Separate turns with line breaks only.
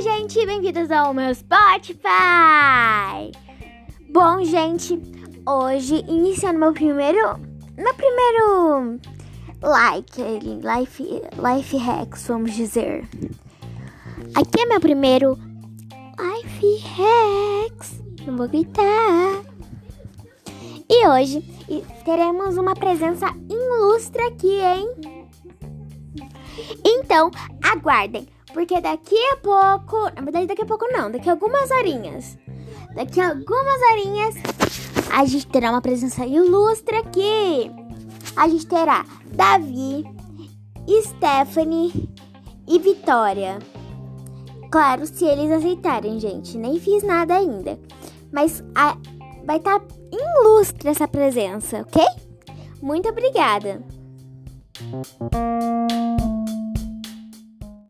gente! Bem-vindos ao meu Spotify! Bom, gente, hoje iniciando meu primeiro. Meu primeiro like, life, life hacks, vamos dizer. Aqui é meu primeiro life hacks. Não vou gritar. E hoje teremos uma presença ilustre aqui, hein? Então, aguardem, porque daqui a pouco, na verdade daqui a pouco não, daqui a algumas horinhas, daqui a algumas horinhas, a gente terá uma presença ilustre aqui. A gente terá Davi, Stephanie e Vitória. Claro, se eles aceitarem, gente. Nem fiz nada ainda. Mas a, vai estar tá ilustre essa presença, ok? Muito obrigada!